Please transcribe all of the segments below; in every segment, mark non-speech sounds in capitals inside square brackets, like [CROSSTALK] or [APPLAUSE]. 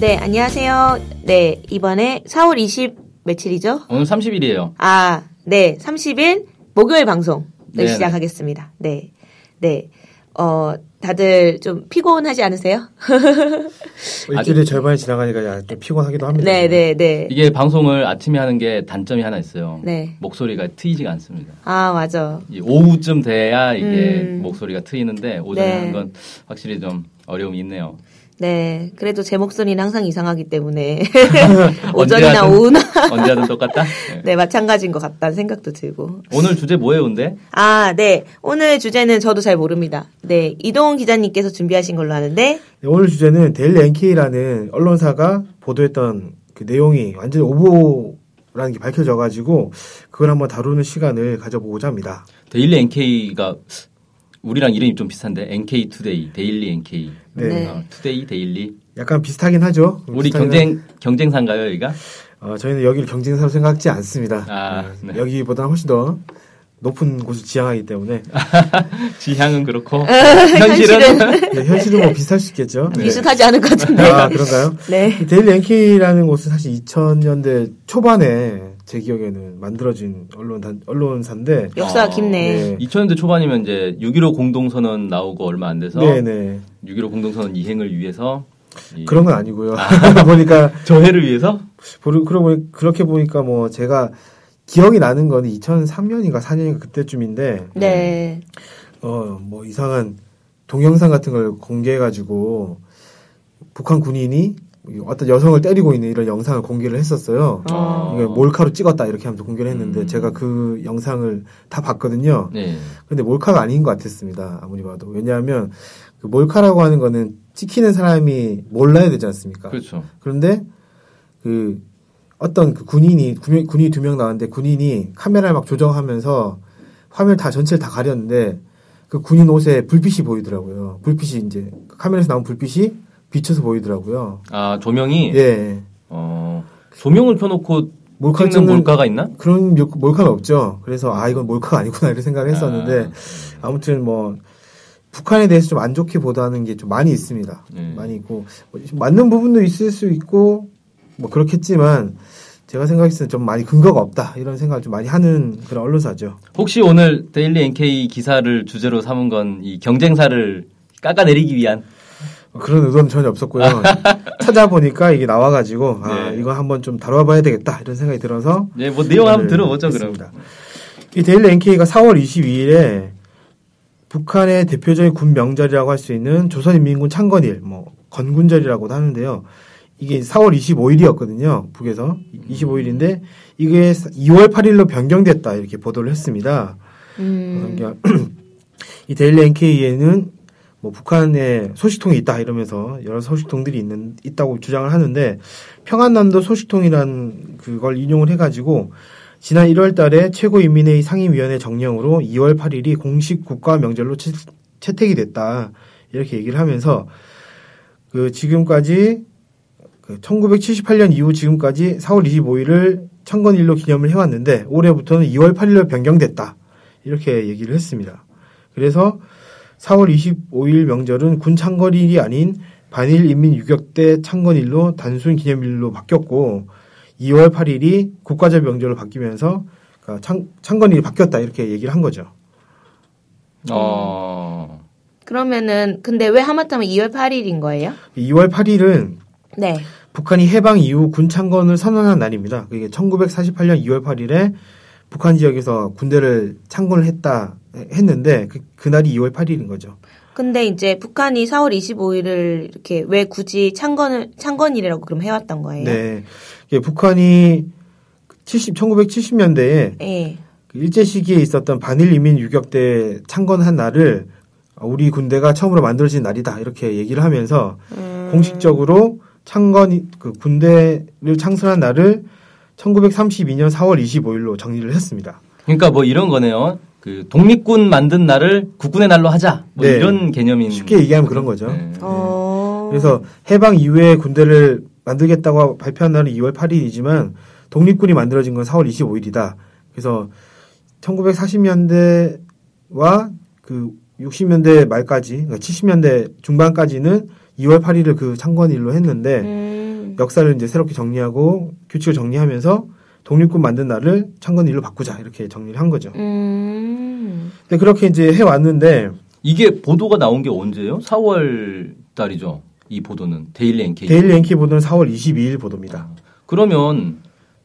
네, 안녕하세요. 네, 이번에 4월 20 며칠이죠? 오늘 30일이에요. 아, 네, 30일 목요일 방송을 네. 시작하겠습니다. 네, 네. 어, 다들 좀 피곤하지 않으세요? 일주일의 절반이 지나가니까 야, 좀 피곤하기도 합니다. 네, 네, 네. 이게 방송을 아침에 하는 게 단점이 하나 있어요. 네. 목소리가 트이지가 않습니다. 아, 맞아. 이 오후쯤 돼야 이게 음. 목소리가 트이는데 오전에 네. 하는 건 확실히 좀 어려움이 있네요. 네. 그래도 제 목소리는 항상 이상하기 때문에. [LAUGHS] 오전이나 언제 하든- 오후나. [LAUGHS] 언제 하든 똑같다? 네. [LAUGHS] 네, 마찬가지인 것 같다는 생각도 들고. 오늘 주제 뭐예요, 근데? 아, 네. 오늘 주제는 저도 잘 모릅니다. 네. 이동훈 기자님께서 준비하신 걸로 아는데, 네, 오늘 주제는 데일리 NK라는 언론사가 보도했던 그 내용이 완전히 오보라는 게 밝혀져가지고 그걸 한번 다루는 시간을 가져보고자 합니다. 데일리 NK가 우리랑 이름이 좀 비슷한데 NK 투데이, 데일리 NK. 네. 네. 어, today, daily. 약간 비슷하긴 하죠. 우리 비슷하긴 경쟁 경쟁사인가요, 여기가? 어, 저희는 여기를 경쟁사로 생각하지 않습니다. 아, 네, 네. 여기보다 훨씬 더 높은 곳을 지향하기 때문에 [LAUGHS] 지향은 그렇고 [LAUGHS] 어, 현실은 네, 현실은 뭐 비슷할 수 있겠죠. 네. 비슷하지 않을 것 같은데. 아 그런가요? 네. 이 데일리 NK라는 곳은 사실 2000년대 초반에 제 기억에는 만들어진 언론 단, 언론사인데 역사가 어, 깊네. 2000년대 초반이면 이제 6.15 공동선언 나오고 얼마 안 돼서 네네 6.15 공동선언 이행을 위해서 이 그런 건 아니고요. [LAUGHS] 보니까 [LAUGHS] 저해를 위해서 보르- 그러고 그렇게 보니까 뭐 제가 기억이 나는 건 2003년인가 4년인가 그때쯤인데 네. 어뭐 이상한 동영상 같은 걸 공개해가지고 북한 군인이 어떤 여성을 때리고 있는 이런 영상을 공개를 했었어요. 어. 이걸 몰카로 찍었다 이렇게 하면서 공개를 했는데 음. 제가 그 영상을 다 봤거든요. 네. 근데 몰카가 아닌 것 같았습니다. 아무리 봐도. 왜냐하면 그 몰카라고 하는 거는 찍히는 사람이 몰라야 되지 않습니까? 그렇죠. 그런데 그 어떤 그 군인이 군인, 두 명 나왔는데 군인이 카메라를 막 조정하면서 화면 다 전체를 다 가렸는데 그 군인 옷에 불빛이 보이더라고요. 불빛이 이제 카메라에서 나온 불빛이 비쳐서 보이더라고요. 아 조명이 예. 어 조명을 켜놓고 몰카 찍는 몰카가 있나? 그런 몰- 몰카는 없죠. 그래서 아 이건 몰카가 아니구나 이런 생각을 했었는데 아무튼 뭐 북한에 대해서 좀 안 좋게 보도하는 게 좀 많이 있습니다. 네. 많이 있고 뭐 맞는 부분도 있을 수 있고 뭐 그렇겠지만 제가 생각했을 때 좀 많이 근거가 없다 이런 생각을 좀 많이 하는 그런 언론사죠. 혹시 오늘 데일리 NK 기사를 주제로 삼은 건 이 경쟁사를 깎아내리기 위한 그런 의도는 전혀 없었고요. [LAUGHS] 찾아보니까 이게 나와가지고 아 네. 이거 한번 좀 다뤄봐야 되겠다 이런 생각이 들어서 네, 뭐 내용 한번 들어보죠 그럼. 했습니다. 이 데일리 NK가 4월 22일에 북한의 대표적인 군 명절이라고 할 수 있는 조선인민군 창건일, 뭐 건군절이라고도 하는데요. 이게 4월 25일이었거든요. 북에서 25일인데 이게 2월 8일로 변경됐다 이렇게 보도를 했습니다. 음. 그러니까 [CLEARS THROAT] 이 데일리 NK에는 뭐 북한에 소식통이 있다 이러면서 여러 소식통들이 있는 있다고 주장을 하는데 평안남도 소식통이란 그걸 인용을 해가지고 지난 1월달에 최고인민회의 상임위원회 정령으로 2월 8일이 공식 국가 명절로 채, 채택이 됐다 이렇게 얘기를 하면서 그 지금까지 그 1978년 이후 지금까지 4월 25일을 청건일로 기념을 해왔는데 올해부터는 2월 8일로 변경됐다 이렇게 얘기를 했습니다. 그래서 4월 25일 명절은 군 창건일이 아닌 반일 인민 유격대 창건일로 단순 기념일로 바뀌었고 2월 8일이 국가적 명절로 바뀌면서 그러니까 창, 창건일이 바뀌었다 이렇게 얘기를 한 거죠. 어. 그러면은, 근데 왜 하마터면 2월 8일인 거예요? 2월 8일은 네. 북한이 해방 이후 군 창건을 선언한 날입니다. 그게 1948년 2월 8일에 북한 지역에서 군대를 창건을 했다 했는데 그, 그날이 2월 8일인 거죠. 근데 이제 북한이 4월 25일을 이렇게 왜 굳이 창건을, 창건일이라고 그럼 해왔던 거예요? 네. 이게 북한이 70, 1970년대에 예. 그 일제 시기에 있었던 반일 이민 유격대 창건한 날을 우리 군대가 처음으로 만들어진 날이다 이렇게 얘기를 하면서 음. 공식적으로 창건 그 군대를 창설한 날을 1932년 4월 25일로 정리를 했습니다. 그러니까 뭐 이런 거네요. 그 독립군 만든 날을 국군의 날로 하자. 뭐 네. 이런 개념인. 쉽게 얘기하면 그런 거죠. 네. 어. 그래서 해방 이후에 군대를 만들겠다고 발표한 날은 2월 8일이지만 독립군이 만들어진 건 4월 25일이다. 그래서 1940년대와 그 60년대 말까지, 그러니까 70년대 중반까지는 2월 8일을 그 창건일로 했는데 음. 역사를 이제 새롭게 정리하고 규칙을 정리하면서 독립군 만든 날을 창건일로 바꾸자 이렇게 정리를 한 거죠. 음. 근데 그렇게 이제 해 왔는데 이게 보도가 나온 게 언제예요? 4월 달이죠. 이 보도는 데일리 NK. 데일리 NK 보도는 4월 22일 보도입니다. 그러면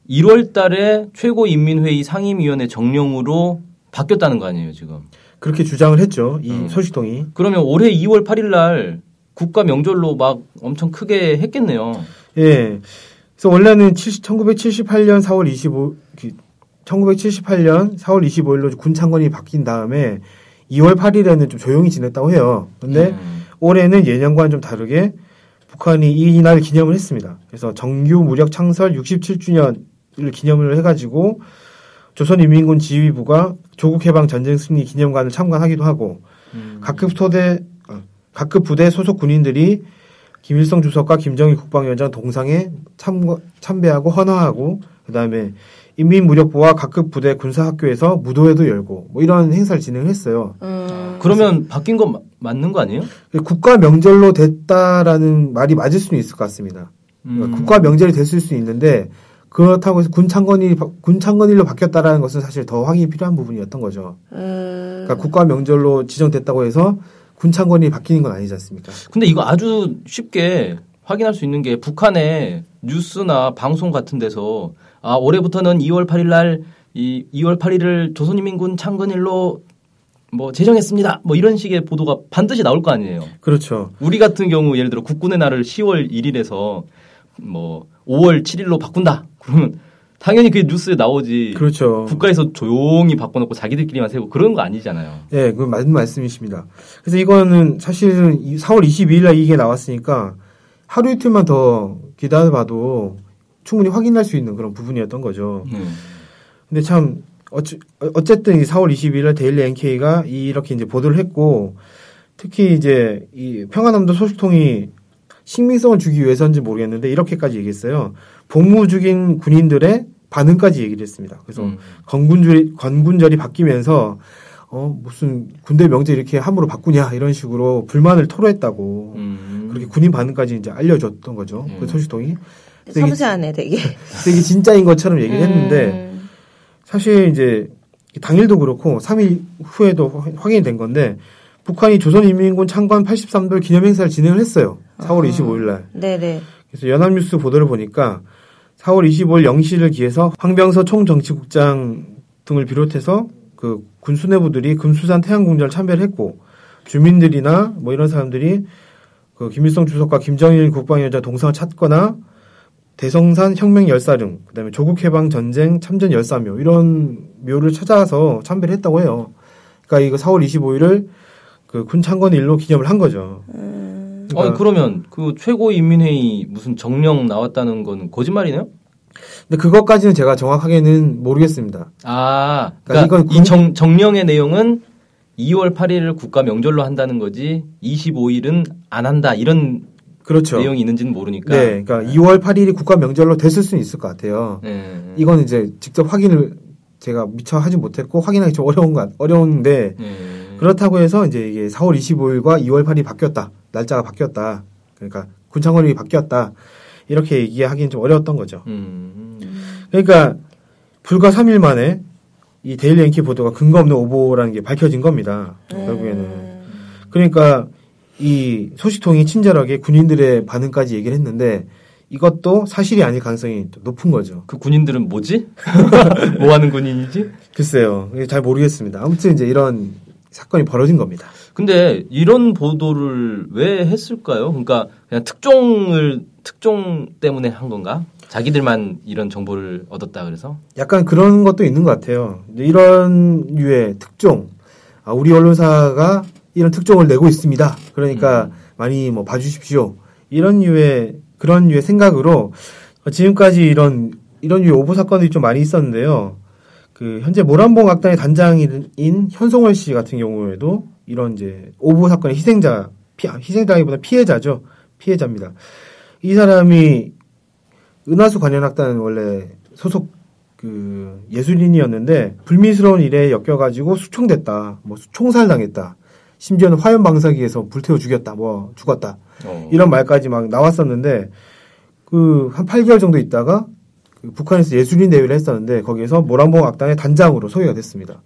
1월 달에 최고인민회의 상임위원회 정령으로 바뀌었다는 거 아니에요, 지금. 그렇게 주장을 했죠. 이 음. 소식통이. 그러면 올해 2월 8일 날 국가 명절로 막 엄청 크게 했겠네요. 예. 그래서 원래는 70, 1978년 4월 25, 그 1978년 4월 25일로 군 창건이 바뀐 다음에 2월 8일에는 좀 조용히 지냈다고 해요. 근데 음. 올해는 예년과는 좀 다르게 북한이 이날 기념을 했습니다. 그래서 정규 무력 창설 67주년을 기념을 해가지고 조선인민군 지휘부가 조국 해방 전쟁 승리 기념관을 참관하기도 하고 음. 각급 소대 어, 각급 부대 소속 군인들이 김일성 주석과 김정일 국방위원장 동상에 참, 참배하고 헌화하고 그다음에 인민무력부와 각급 부대 군사학교에서 무도회도 열고 뭐 이런 행사를 진행을 했어요. 음. 그러면 바뀐 건 마- 맞는 거 아니에요? 국가 명절로 됐다라는 말이 맞을 수는 있을 것 같습니다. 그러니까 음. 국가 명절이 됐을 수 있는데 그렇다고 해서 군 창건일 군 창건일로 바뀌었다라는 것은 사실 더 확인이 필요한 부분이었던 거죠. 음. 그러니까 국가 명절로 지정됐다고 해서 군 창건이 바뀌는 건 아니지 않습니까? 근데 이거 아주 쉽게 확인할 수 있는 게 북한의 뉴스나 방송 같은 데서 아 올해부터는 2월 8일 날 이 2월 8일을 조선인민군 창건일로 뭐 제정했습니다. 뭐 이런 식의 보도가 반드시 나올 거 아니에요. 그렇죠. 우리 같은 경우 예를 들어 국군의 날을 10월 1일에서 뭐 5월 7일로 바꾼다. 그러면 당연히 그게 뉴스에 나오지. 그렇죠. 국가에서 조용히 바꿔놓고 자기들끼리만 세고 그런 거 아니잖아요. 예, 그 맞는 말씀이십니다. 그래서 이거는 사실은 이 4월 22일 날 이게 나왔으니까 하루 이틀만 더 기다려봐도 충분히 확인할 수 있는 그런 부분이었던 거죠. 음. 근데 참 어찌, 어쨌든 이 4월 22일 날 데일리 NK가 이렇게 이제 보도를 했고 특히 이제 이 평안남도 소식통이 신빙성을 주기 위해서인지 모르겠는데 이렇게까지 얘기했어요. 복무 중인 군인들의 반응까지 얘기를 했습니다. 그래서 음. 건군절이 건군절이 바뀌면서 어 무슨 군대 명제 이렇게 함부로 바꾸냐 이런 식으로 불만을 토로했다고 음. 그렇게 군인 반응까지 이제 알려줬던 거죠. 그 음. 소식통이. 그래서 이게, 섬세하네, 되게. 이게 진짜인 것처럼 얘기를 했는데 음. 사실 이제 당일도 그렇고 3일 후에도 확- 확인이 된 건데 북한이 조선인민군 창건 83돌 기념행사를 진행을 했어요. 4월 아. 25일 날. 네네. 그래서 연합뉴스 보도를 보니까 4월 25일 0시를 기해서 황병서 총정치국장 등을 비롯해서 그 군 수뇌부들이 금수산 태양궁전을 참배를 했고 주민들이나 뭐 이런 사람들이 그 김일성 주석과 김정일 국방위원장 동상을 찾거나 대성산 혁명 열사릉, 그다음에 조국 해방 전쟁 참전 열사묘 이런 묘를 찾아서 참배를 했다고 해요. 그러니까 이거 4월 25일을 그 군 창건 일로 기념을 한 거죠. 음. 아니 그러면 그 최고인민회의 무슨 정령 나왔다는 건 거짓말이네요? 근데 그것까지는 제가 정확하게는 모르겠습니다. 아, 그러니까 그러니까 이 정, 정령의 내용은 2월 8일을 국가 명절로 한다는 거지 25일은 안 한다 이런 그렇죠. 내용이 있는지는 모르니까. 네, 그러니까 2월 8일이 국가 명절로 됐을 수는 있을 것 같아요. 네. 이건 이제 직접 확인을 제가 미처 하지 못했고 확인하기 좀 어려운 것 같- 어려운데 네. 그렇다고 해서 이제 이게 4월 25일과 2월 8일이 바뀌었다. 날짜가 바뀌었다. 그러니까 군창건이 바뀌었다. 이렇게 얘기하기는 좀 어려웠던 거죠. 음. 그러니까 불과 3일 만에 이 데일리 NK 보도가 근거 없는 오보라는 게 밝혀진 겁니다. 결국에는. 음. 그러니까 이 소식통이 친절하게 군인들의 반응까지 얘기를 했는데 이것도 사실이 아닐 가능성이 좀 높은 거죠. 그 군인들은 뭐지? [LAUGHS] 뭐 하는 군인이지? 글쎄요. 잘 모르겠습니다. 아무튼 이제 이런 사건이 벌어진 겁니다. 근데 이런 보도를 왜 했을까요? 그러니까 그냥 특종을 특종 때문에 한 건가? 자기들만 이런 정보를 얻었다 그래서? 약간 그런 것도 있는 것 같아요. 이런 류의 특종, 아, 우리 언론사가 이런 특종을 내고 있습니다. 그러니까 많이 뭐 봐주십시오. 이런 류의 그런 류의 생각으로 어, 지금까지 이런 이런 류의 오보 사건들이 좀 많이 있었는데요. 그 현재 모란봉 악단의 단장인 현송월 씨 같은 경우에도 이런 이제 오보 사건의 희생자, 피, 희생자기보다 피해자죠. 피해자입니다. 이 사람이 은하수 관현악단 원래 소속 그 예술인이었는데 불미스러운 일에 엮여가지고 수총됐다, 뭐 총살당했다, 심지어는 화염 방사기에서 불태워 죽였다, 뭐 죽었다 어. 이런 말까지 막 나왔었는데 그 한 8개월 정도 있다가 그 북한에서 예술인 대회를 했었는데 거기에서 모란봉 악단의 단장으로 소개가 됐습니다.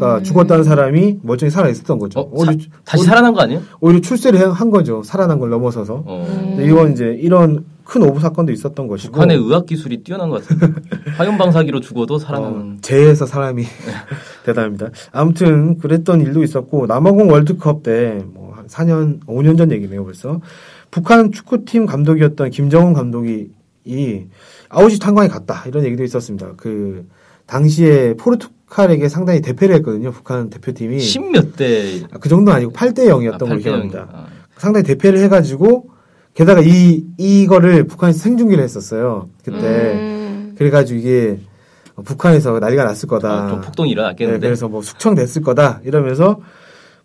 그러니까 죽었다는 사람이 멀쩡히 살아 있었던 거죠. 어, 사- 다시 살아난 거 아니에요? 오히려 출세를 해- 한 거죠. 살아난 걸 넘어서서. 어. 근데 이건 이제 이런 큰 오보 사건도 있었던 것이고. 북한의 의학 기술이 뛰어난 것 같은데 [LAUGHS] 화염 방사기로 죽어도 어, 살아나는 재에서 사람이 [LAUGHS] 대단합니다. 아무튼 그랬던 일도 있었고 남아공 월드컵 때뭐한 4년, 5년 전 얘기네요 벌써. 북한 축구팀 감독이었던 김정은 감독이 이 아오지 탄광에 갔다 이런 얘기도 있었습니다. 그 당시에 포르투갈에게 상당히 대패를 했거든요. 북한 대표팀이 십몇 대 아, 그 정도 는 아니고 8대 0이었던 걸로 8대 기억합니다. 0. 아. 상당히 대패를 해가지고 게다가 이 이거를 북한에서 생중계를 했었어요. 그때 음. 그래가지고 이게 북한에서 난리가 났을 거다. 아, 좀 폭동이 네, 일어났겠는데 그래서 뭐 숙청됐을 거다 이러면서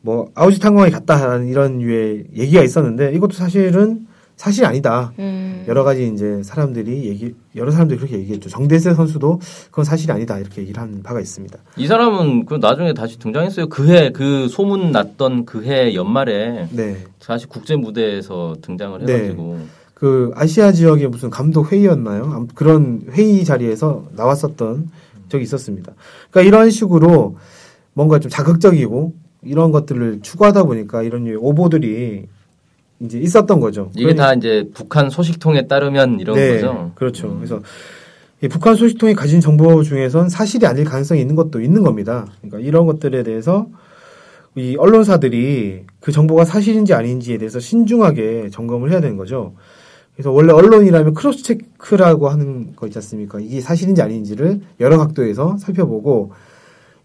뭐 아우지 탄광에 갔다라는 이런 유의 얘기가 있었는데 이것도 사실은 사실이 아니다. 음. 여러 가지 이제 사람들이 얘기 여러 사람들이 그렇게 얘기했죠. 정대세 선수도 그건 사실이 아니다 이렇게 얘기를 한 바가 있습니다. 이 사람은 그 나중에 다시 등장했어요. 그해 그 소문 났던 그 해 연말에 네. 다시 국제 무대에서 등장을 네. 해가지고 그 아시아 지역의 무슨 감독 회의였나요? 그런 회의 자리에서 나왔었던 적이 있었습니다. 그러니까 이런 식으로 뭔가 좀 자극적이고 이런 것들을 추구하다 보니까 이런 오보들이 이제 있었던 거죠. 이게 그러니까- 다 이제 북한 소식통에 따르면 이런 네, 거죠. 그렇죠. 음. 그래서 이 북한 소식통이 가진 정보 중에선 사실이 아닐 가능성이 있는 것도 있는 겁니다. 그러니까 이런 것들에 대해서 이 언론사들이 그 정보가 사실인지 아닌지에 대해서 신중하게 점검을 해야 되는 거죠. 그래서 원래 언론이라면 크로스 체크라고 하는 거 있지 않습니까? 이게 사실인지 아닌지를 여러 각도에서 살펴보고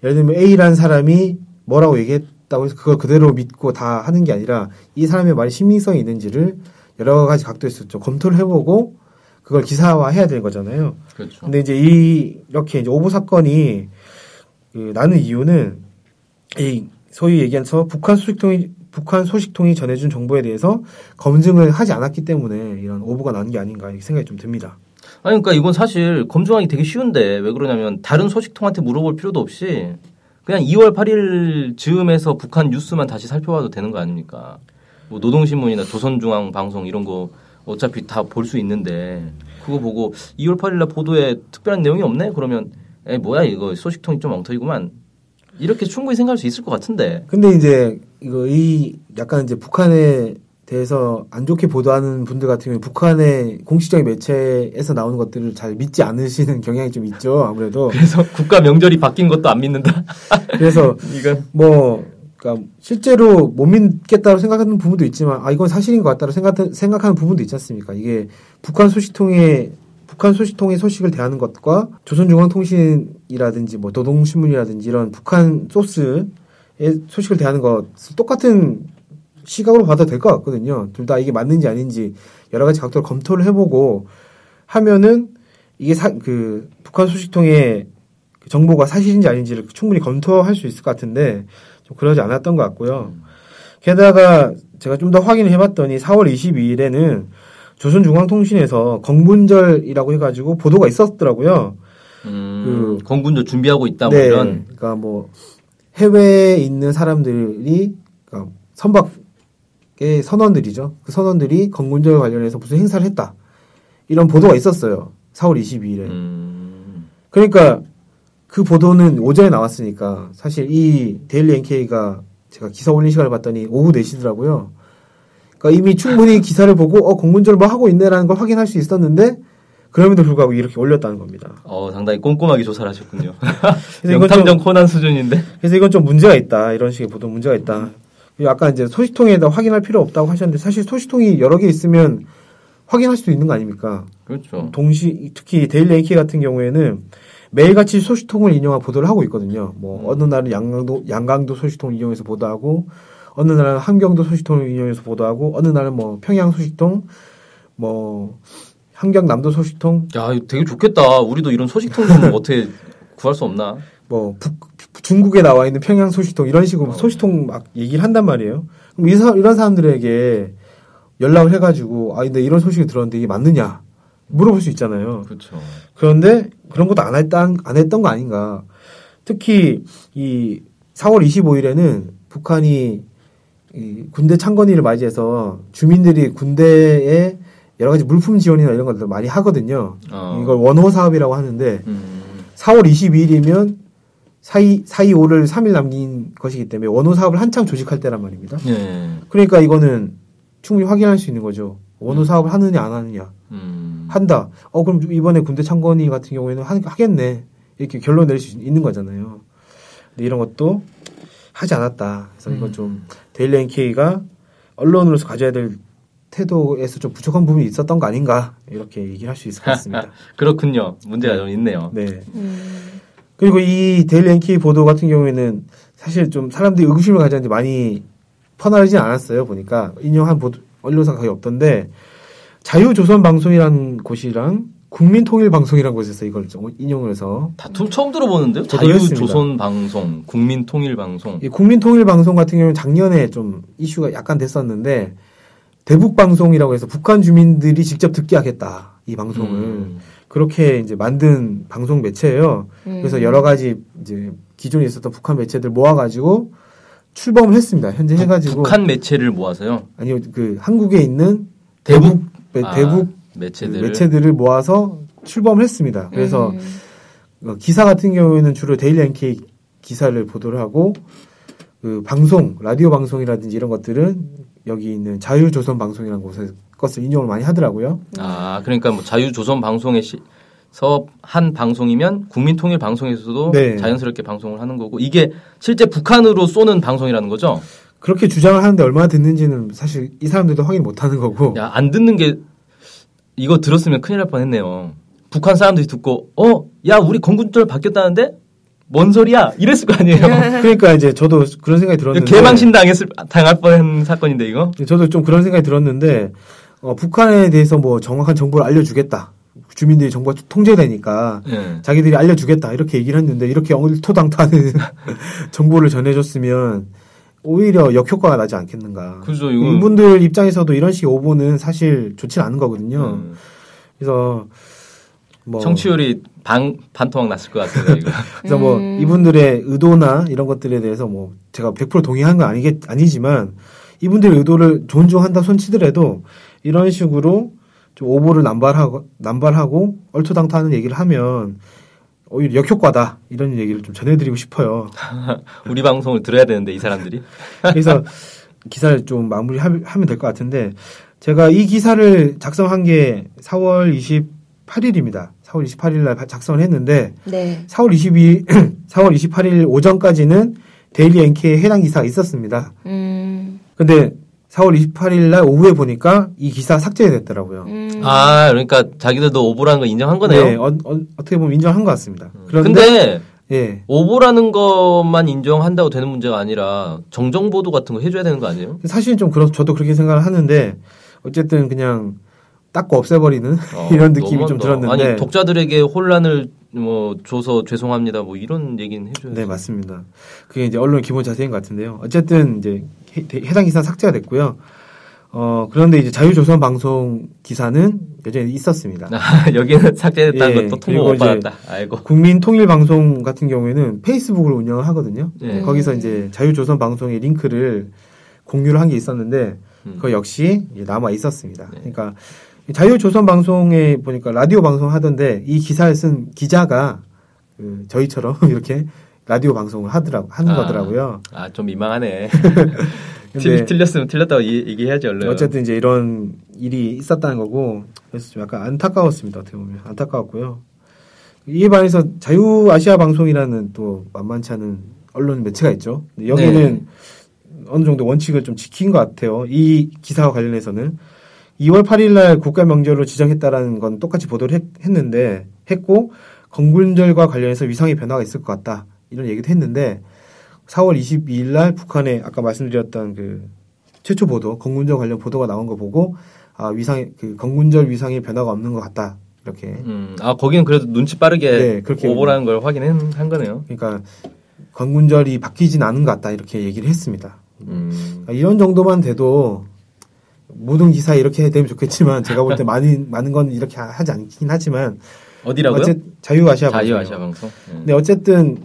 예를 들면 A라는 사람이 뭐라고 얘기했 다고 해서 그걸 그대로 믿고 다 하는 게 아니라 이 사람의 말이 신빙성이 있는지를 여러 가지 각도에서 좀 검토를 해보고 그걸 기사화해야 되는 거잖아요. 그렇죠. 근데 이제 이 이렇게 이제 오보 사건이 그 나는 이유는 이 소위 얘기해서 북한 소식통이 북한 소식통이 전해준 정보에 대해서 검증을 하지 않았기 때문에 이런 오보가 나는 게 아닌가 이렇게 생각이 좀 듭니다. 아니 그러니까 이건 사실 검증하기 되게 쉬운데 왜 그러냐면 다른 소식통한테 물어볼 필요도 없이 그냥 2월 8일 즈음에서 북한 뉴스만 다시 살펴봐도 되는 거 아닙니까? 뭐 노동신문이나 조선중앙방송 이런 거 어차피 다 볼 수 있는데 그거 보고 2월 8일 날 보도에 특별한 내용이 없네? 그러면 에 뭐야 이거 소식통이 좀 엉터리구만 이렇게 충분히 생각할 수 있을 것 같은데 근데 이제 이거 이 약간 이제 북한에 대해서 안 좋게 보도하는 분들 같은 경우에 북한의 공식적인 매체에서 나오는 것들을 잘 믿지 않으시는 [LAUGHS] 경향이 좀 있죠. 아무래도 그래서 국가 명절이 바뀐 것도 안 믿는다. [LAUGHS] 그래서 [LAUGHS] 이건 뭐, 그니까, 실제로 못 믿겠다고 생각하는 부분도 있지만, 아, 이건 사실인 것 같다고 생각, 생각하는 부분도 있지 않습니까? 이게 북한 소식통의, 북한 소식통의 소식을 대하는 것과 조선중앙통신이라든지 뭐 노동신문이라든지 이런 북한 소스의 소식을 대하는 것을 똑같은 시각으로 봐도 될 것 같거든요. 둘 다 이게 맞는지 아닌지 여러 가지 각도로 검토를 해보고 하면은 이게 사, 그 북한 소식통의 그 정보가 사실인지 아닌지를 충분히 검토할 수 있을 것 같은데 좀 그러지 않았던 것 같고요. 게다가 제가 좀 더 확인을 해봤더니 4월 22일에는 조선중앙통신에서 건군절이라고 해가지고 보도가 있었더라고요. 음, 건군도 준비하고 있다 뭐 네, 이런 그러니까 뭐 해외에 있는 사람들이 그러니까 선박의 선원들이죠. 그 선원들이 건군절 관련해서 무슨 행사를 했다. 이런 보도가 있었어요. 4월 22일에. 음, 그러니까 그 보도는 오전에 나왔으니까 사실 이 데일리 NK가 제가 기사 올린 시간을 봤더니 오후 4시더라고요. 그러니까 이미 충분히 [LAUGHS] 기사를 보고 어 공군절 뭐 하고 있네라는 걸 확인할 수 있었는데 그럼에도 불구하고 이렇게 올렸다는 겁니다. 어 상당히 꼼꼼하게 조사를 하셨군요. [LAUGHS] 그래서 이건 명탐정 좀, 코난 수준인데. 그래서 이건 좀 문제가 있다. 이런 식의 보도 문제가 있다. 아까 이제 소식통에다 확인할 필요 없다고 하셨는데 사실 소식통이 여러 개 있으면 확인할 수도 있는 거 아닙니까? 그렇죠. 동시 특히 데일리 NK 같은 경우에는 매일같이 소식통을 인용한 보도를 하고 있거든요. 뭐 어느 날은 양강도 양강도 소식통을 인용해서 보도하고 어느 날은 함경도 소식통을 인용해서 보도하고 어느 날은 뭐 평양 소식통 뭐 한경남도 소식통 야, 되게 좋겠다. 우리도 이런 소식통 좀 [LAUGHS] 어떻게 구할 수 없나? 뭐 북, 중국에 나와 있는 평양 소식통 이런 식으로 소식통 막 얘기를 한단 말이에요. 그럼 이 사, 이런 사람들에게 연락을 해가지고 아 근데 이런 소식이 들었는데 이게 맞느냐 물어볼 수 있잖아요. 그렇죠. 그런데 그런 것도 안 했던 안 했던 거 아닌가. 특히 이 4월 25일에는 북한이 이 군대 창건일을 맞이해서 주민들이 군대에 여러 가지 물품 지원이나 이런 것들 많이 하거든요. 어. 이걸 원호 사업이라고 하는데 음. 4월 22일이면 4.2, 4.25를 3일 남긴 것이기 때문에 원호 사업을 한창 조직할 때란 말입니다. 예. 그러니까 이거는 충분히 확인할 수 있는 거죠. 원호 사업을 하느냐 안 하느냐. 음. 한다. 어 그럼 이번에 군대 참건이 같은 경우에는 하, 하겠네. 이렇게 결론 내릴 수 있는 거잖아요. 근데 이런 것도 하지 않았다. 그래서 이건 좀 데일리 NK가 언론으로서 가져야 될 태도에서 좀 부족한 부분이 있었던 거 아닌가 이렇게 얘기를 할 수 있을 것 같습니다. [LAUGHS] 그렇군요. 문제가 좀 있네요. 네. 음. 그리고 이 데일리 NK 보도 같은 경우에는 사실 좀 사람들이 의구심을 가졌는데 많이 퍼나르진 않았어요. 보니까 인용한 보도 언론사 거의 없던데 자유조선 방송이라는 곳이랑 국민통일방송이라는 곳에서 이걸 좀 인용을 해서 다툼 처음 들어보는데요. 저도 했습니다. 자유조선 방송, 국민통일방송. 이 국민통일방송 같은 경우는 작년에 좀 이슈가 약간 됐었는데 대북 방송이라고 해서 북한 주민들이 직접 듣게 하겠다 이 방송을 음. 그렇게 이제 만든 방송 매체예요. 그래서 음. 여러 가지 이제 기존에 있었던 북한 매체들 모아가지고 출범을 했습니다. 현재 해가지고 북한 매체를 모아서요. 아니요 그 한국에 있는 대북 매- 아, 대북 그 매체들 매체들을 모아서 출범을 했습니다. 그래서 음. 어, 기사 같은 경우에는 주로 데일리 NK 기사를 보도를 하고 그 방송 라디오 방송이라든지 이런 것들은 여기 있는 자유조선 방송이라는 곳에 것을 인용을 많이 하더라고요. 아 그러니까 뭐 자유조선 방송에서 한 방송이면 국민통일 방송에서도 네. 자연스럽게 방송을 하는 거고 이게 실제 북한으로 쏘는 방송이라는 거죠. 그렇게 주장을 하는데 얼마나 듣는지는 사실 이 사람들도 확인 못 하는 거고. 야 안 듣는 게 이거 들었으면 큰일 날 뻔했네요. 북한 사람들이 듣고 어 야 우리 건군절 바뀌었다는데 뭔 소리야 이랬을 거 아니에요. [LAUGHS] 그러니까 이제 저도 그런 생각이 들었는데 개망신 당했을 당할 뻔한 사건인데 이거. 저도 좀 그런 생각이 들었는데 어, 북한에 대해서 뭐 정확한 정보를 알려주겠다. 주민들이 정보가 통제되니까 예. 자기들이 알려주겠다 이렇게 얘기를 했는데 이렇게 엉일토당토하는 [LAUGHS] 정보를 전해줬으면 오히려 역효과가 나지 않겠는가. 그죠 이거. 이분들 입장에서도 이런 식의 오보는 사실 좋지 않은 거거든요. 음, 그래서 뭐 청취율이 반 반토막 났을 것 같아요 이거. [LAUGHS] 그래서 뭐 음. 이분들의 의도나 이런 것들에 대해서 뭐 제가 100% 동의하는 건 아니겠 아니지만 이분들의 의도를 존중한다 손치더라도 이런 식으로 좀 오보를 남발하고 남발하고 얼토당토하는 얘기를 하면 오히려 역효과다 이런 얘기를 좀 전해드리고 싶어요. [LAUGHS] 우리 방송을 들어야 되는데 이 사람들이. [LAUGHS] 그래서 기사를 좀 마무리하면 될 것 같은데 제가 이 기사를 작성한 게 4월 28일입니다. 4월 28일 날 작성을 했는데 네. 4월 22, 4월 28일 오전까지는 데일리 NK에 해당 기사가 있었습니다. 음. 근데 4월 28일 날 오후에 보니까 이 기사 삭제됐더라고요. 음. 아 그러니까 자기들도 오보라는 거 인정한 거네요. 네, 어, 떻게 보면 인정한 것 같습니다. 그런데 근데 예. 오보라는 것만 인정한다고 되는 문제가 아니라 정정 보도 같은 거 해줘야 되는 거 아니에요? 사실은 좀 그렇 저도 그렇게 생각을 하는데 어쨌든 그냥 닦고 없애버리는 어, [LAUGHS] 이런 느낌이 좀 너무한다. 들었는데 아니 독자들에게 혼란을 뭐 줘서 죄송합니다 뭐 이런 얘기는 해줘야지. 네, 맞습니다. 그게 이제 언론 기본 자세인 것 같은데요. 어쨌든 이제 해, 해당 기사 삭제가 됐고요. 어, 그런데 이제 자유조선 방송 기사는 여전히 있었습니다. 아, [LAUGHS] 여기는 삭제됐다는 예, 것도 통보 못 받았다. 아이고. 국민 통일 방송 같은 경우에는 페이스북을 운영을 하거든요. 예. 거기서 이제 자유조선 방송의 링크를 공유를 한 게 있었는데 음. 그거 역시 남아 있었습니다. 네. 그러니까 자유조선 방송에 보니까 라디오 방송 하던데 이 기사를 쓴 기자가 그 저희처럼 [LAUGHS] 이렇게 라디오 방송을 하더라고 하는 아. 거더라고요. 아 좀 민망하네. [LAUGHS] [LAUGHS] 근데 틀, 틀렸으면 틀렸다고 이- 얘기해야지 얼른. 어쨌든 이제 이런 일이 있었다는 거고 그래서 좀 약간 안타까웠습니다. 어떻게 보면 안타까웠고요. 이에 반해서 자유아시아 방송이라는 또 만만치 않은 언론 매체가 있죠. 여기는 네. 어느 정도 원칙을 좀 지킨 것 같아요. 이 기사와 관련해서는 2월 8일 날 국가 명절로 지정했다라는 건 똑같이 보도를 했, 했는데 했고 건군절과 관련해서 위상의 변화가 있을 것 같다. 이런 얘기도 했는데 4월 22일 날 북한에 아까 말씀드렸던 그 최초 보도 건군절 관련 보도가 나온 거 보고 아 위상 그 건군절 위상의 변화가 없는 것 같다. 이렇게. 음, 아 거기는 그래도 눈치 빠르게 네, 그렇게 오보라는 걸 확인한 한 거네요. 그러니까 건군절이 바뀌진 않은 것 같다. 이렇게 얘기를 했습니다. 음, 아, 이런 정도만 돼도 모든 기사에 이렇게 되면 좋겠지만 제가 볼 때 많이 많은 건 이렇게 하- 하지 않긴 하지만 어디라고요? 어쨌 자유아시아 방송. 자유아시아 방송. 음. 근데 어쨌든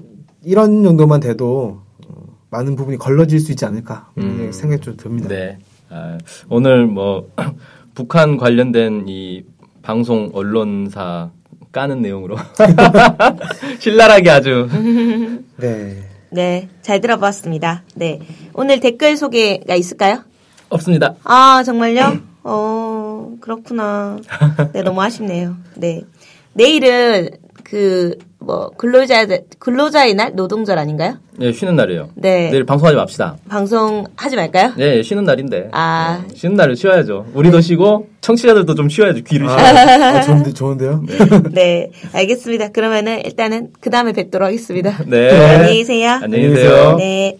이런 정도만 돼도 어, 많은 부분이 걸러질 수 있지 않을까 음. 생각이 좀 듭니다. 네. 아, 오늘 뭐 [CLEARS THROAT] 북한 관련된 이 방송 언론사 까는 내용으로 [LAUGHS] 신랄하게 아주 [LAUGHS] 네. 네, 잘 들어봤습니다. 네. 오늘 댓글 소개가 있을까요? 없습니다. 아, 정말요? 어, 그렇구나. 네, 너무 아쉽네요. 네. 내일은 그, 뭐, 근로자, 근로자의 날? 노동절 아닌가요? 예, 쉬는 날이에요. 네. 내일 방송하지 맙시다. 방송 하지 말까요? 예, 예, 쉬는 날인데. 아. 예, 쉬는 날을 쉬어야죠. 우리도 쉬고 청취자들도 좀 쉬어야죠. 귀를 아, 쉬어야죠. 아, 좋은데, 좋은데요? [LAUGHS] 네, 알겠습니다. 그러면은 일단은 그 다음에 뵙도록 하겠습니다. 네. 안녕히 계세요. 안녕히 계세요. 네.